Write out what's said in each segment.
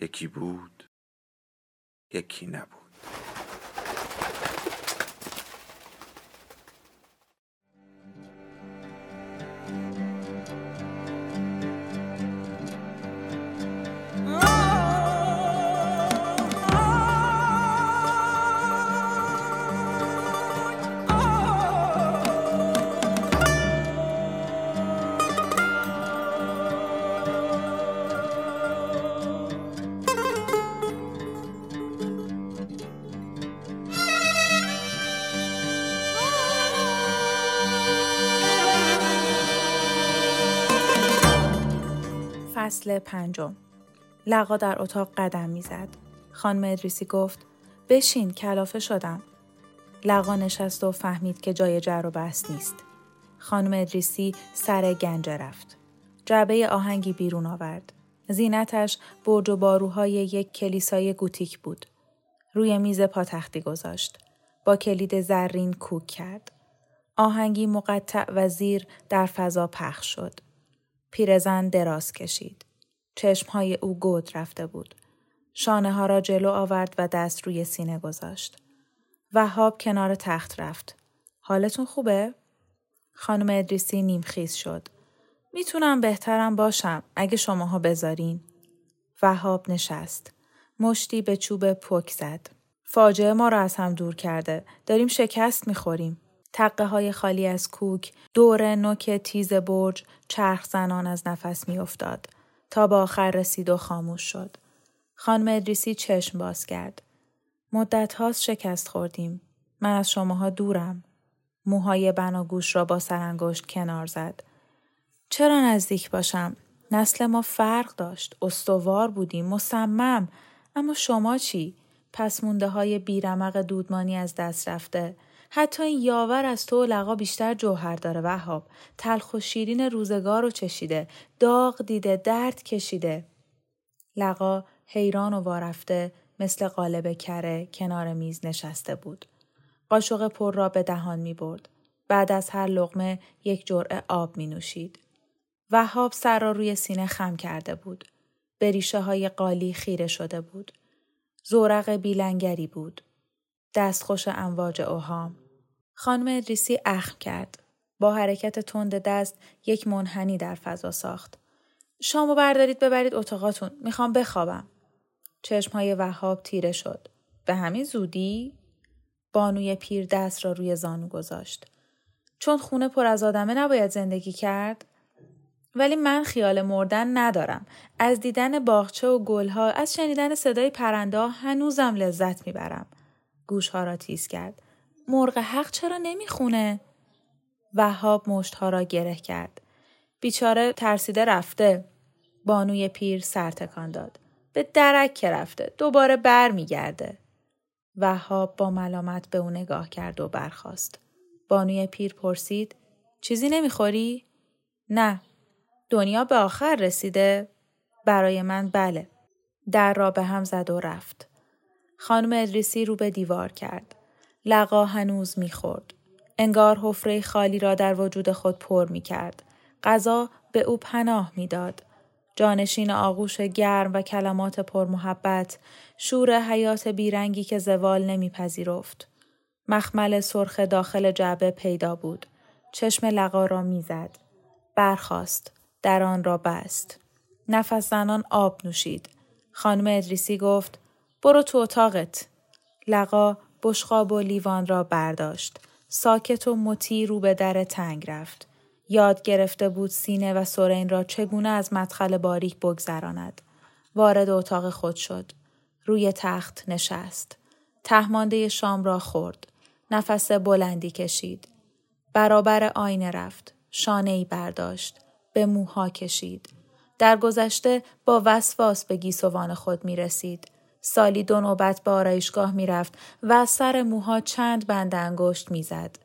یکی بود یکی نبود فصل پنجم لقا در اتاق قدم می‌زد. خانم ادریسی گفت بشین کلافه شدم. لقا نشست و فهمید که جای جر و بحث نیست. خانم ادریسی سر گنجه رفت. جعبه آهنگی بیرون آورد. زینتش برج و باروهای یک کلیسای گوتیک بود. روی میز پاتختی گذاشت. با کلید زرین کوک کرد. آهنگی مقطع و زیر در فضا پخش شد. پیرزن دراز کشید. چشمهای او گود رفته بود. شانه ها را جلو آورد و دست روی سینه گذاشت. وهاب کنار تخت رفت. حالتون خوبه؟ خانم ادریسی نیمخیز شد. می‌تونم بهترم باشم اگه شماها بذارین. وهاب نشست. مشتی به چوب پک زد. فاجعه ما را از هم دور کرده. داریم شکست می‌خوریم. تقه های خالی از کوک، دور نوک تیز برج، چرخ زنان از نفس میافتاد تا به آخر رسید و خاموش شد. خانم ادریسی چشم باز کرد. مدت هاست شکست خوردیم. من از شماها دورم. موهای بناگوش را با سرانگشت کنار زد. چرا نزدیک باشم؟ نسل ما فرق داشت. استوار بودیم. مصمم. اما شما چی؟ پس مونده های بیرمق دودمانی از دست رفته. حتی این یاور از تو و لقا بیشتر جوهر داره وهاب تلخ و شیرین روزگار رو چشیده داغ دیده درد کشیده لقا حیران و وارفته مثل قالب کره کنار میز نشسته بود قاشق پر را به دهان می برد. بعد از هر لغمه یک جرعه آب می نوشید. وهاب سر را روی سینه خم کرده بود. به ریشه های قالی خیره شده بود. زورق بیلنگری بود. دستخوش امواج اوهام. خانم ادریسی اخم کرد. با حرکت تند دست یک منحنی در فضا ساخت. شامو بردارید ببرید اتاقاتون. می‌خوام بخوابم. چشمهای وهاب تیره شد. به همین زودی؟ بانوی پیر دست را روی زانو گذاشت. چون خونه پر از آدمه نباید زندگی کرد؟ ولی من خیال مردن ندارم. از دیدن باغچه و گلها، از شنیدن صدای پرنده هنوزم لذت می‌برم. گوشها را تیز کرد. مرغ حق چرا نمی‌خونه؟ وهاب مشتها را گره کرد. بیچاره ترسیده رفته. بانوی پیر سر تکان داد. به درک که رفته. دوباره بر میگرده. وهاب با ملامت به او نگاه کرد و برخاست. بانوی پیر پرسید چیزی نمی‌خوری؟ نه. دنیا به آخر رسیده؟ برای من بله. در را به هم زد و رفت. خانم ادریسی رو به دیوار کرد. لقا هنوز می‌خورد. انگار حفره خالی را در وجود خود پر می کرد. غذا به او پناه می‌داد. جانشین آغوش گرم و کلمات پرمحبت، شور حیات بیرنگی که زوال نمیپذیرفت. مخمل سرخ داخل جعبه پیدا بود. چشم لقا را می‌زد. برخاست. در آن را بست. نفس زنان آب نوشید. خانم ادریسی گفت برو تو اتاقت. لقا بشقاب و لیوان را برداشت. ساکت و مطیع رو به در تنگ رفت. یاد گرفته بود سینه و سرین را چگونه از مدخل باریک بگذراند. وارد اتاق خود شد. روی تخت نشست. تهمانده شام را خورد. نفس بلندی کشید. برابر آینه رفت. شانه ای برداشت. به موها کشید. در گذشته با وسواس به گیسوان خود می رسید. سالی دو نوبت به آرایشگاه می رفت و سر موها چند بند انگشت می زد.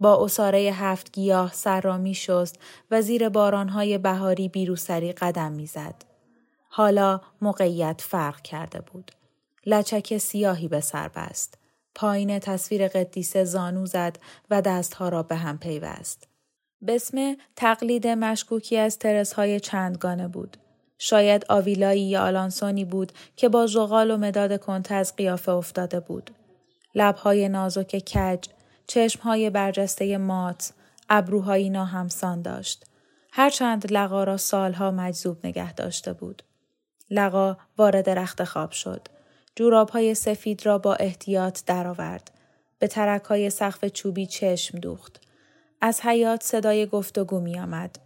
با اصاره هفت گیاه سر را می شست و زیر بارانهای بهاری بیروسری قدم می زد. حالا موقعیت فرق کرده بود. لچک سیاهی به سر بست. پایین تصویر قدیسه زانو زد و دستها را به هم پیوست. بسم تقلید مشکوکی از ترس های چندگانه بود. شاید آویلایی یا آلانسونی بود که با زغال و مداد کنت از قیافه افتاده بود. لبهای نازک کج، چشمهای برجسته مات، ابروهایی ناهمسان داشت. هرچند لقا را سالها مجذوب نگه داشته بود. لقا وارد رخت خواب شد. جوراب های سفید را با احتیاط درآورد. به ترک های سقف چوبی چشم دوخت. از حیات صدای گفتگو می آمد.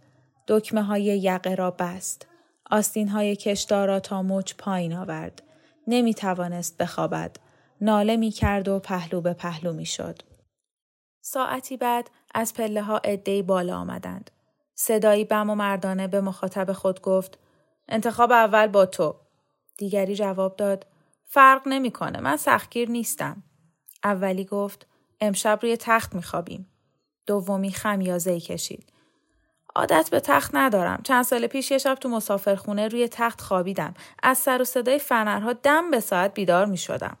دکمه های یقه را بست. آستین های کشدار را تا مچ پایین آورد. نمی توانست بخوابد. ناله می کرد و پهلو به پهلو می شد. ساعتی بعد از پله ها ادهی بالا آمدند. صدایی بم و مردانه به مخاطب خود گفت انتخاب اول با تو. دیگری جواب داد فرق نمی‌کنه من سختگیر نیستم. اولی گفت امشب روی تخت میخوابیم. دومی خمیازه کشید. عادت به تخت ندارم. چند سال پیش یه شب تو مسافرخونه روی تخت خوابیدم. از سر و صدای فنرها دم به ساعت بیدار می شدم.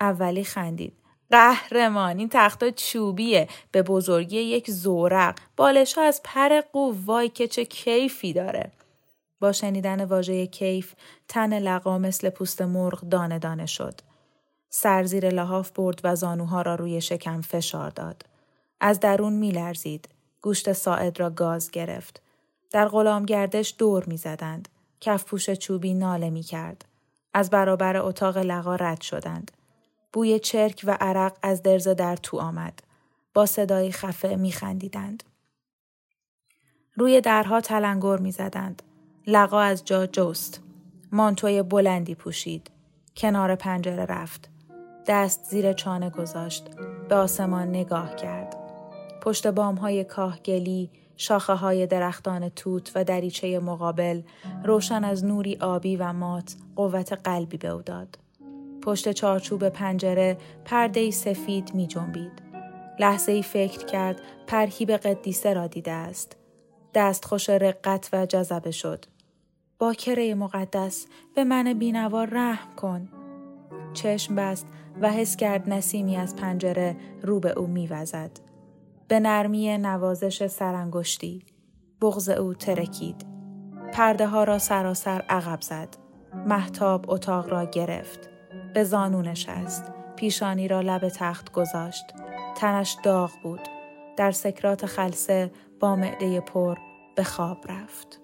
اولی خندید. قهرمان این تخت چوبیه به بزرگی یک زورق بالش ها از پر قو وای که چه کیفی داره با شنیدن واژه کیف تن لقا مثل پوست مرغ دانه دانه شد سر زیر لحاف برد و زانوها را روی شکم فشار داد از درون میلرزید گوشت ساعد را گاز گرفت در غلام گردش دور می‌زدند کفپوش چوبی ناله می کرد. از برابر اتاق لقا رد شدند. بوی چرک و عرق از درز در تو آمد. با صدای خفه می خندیدند. روی درها تلنگر می زدند. لقا از جا جست. مانتوی بلندی پوشید. کنار پنجره رفت. دست زیر چانه گذاشت. به آسمان نگاه کرد. پشت بام های کاهگلی، شاخه های درختان توت و دریچه مقابل روشن از نوری آبی و مات قوت قلبی به او داد. پشت چارچوب پنجره پرده سفید می جنبید. لحظه ای فکر کرد پرهیب قدیسه را دیده است. دست خوش رقت و جذبه شد. با کره مقدس به من بینوا رحم کن. چشم بست و حس کرد نسیمی از پنجره رو به او میوزد. به نرمی نوازش سرانگشتی بغز او ترکید. پرده ها را سراسر عقب زد. محتاب اتاق را گرفت. به زانو نشست. پیشانی را لب تخت گذاشت. تنش داغ بود. در سکرات خلصه با معده پر به خواب رفت.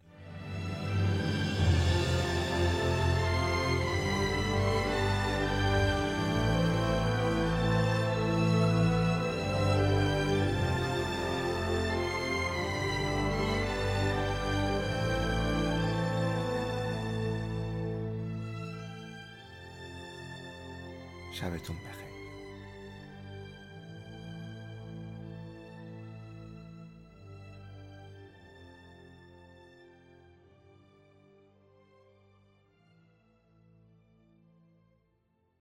شبتون بخیر.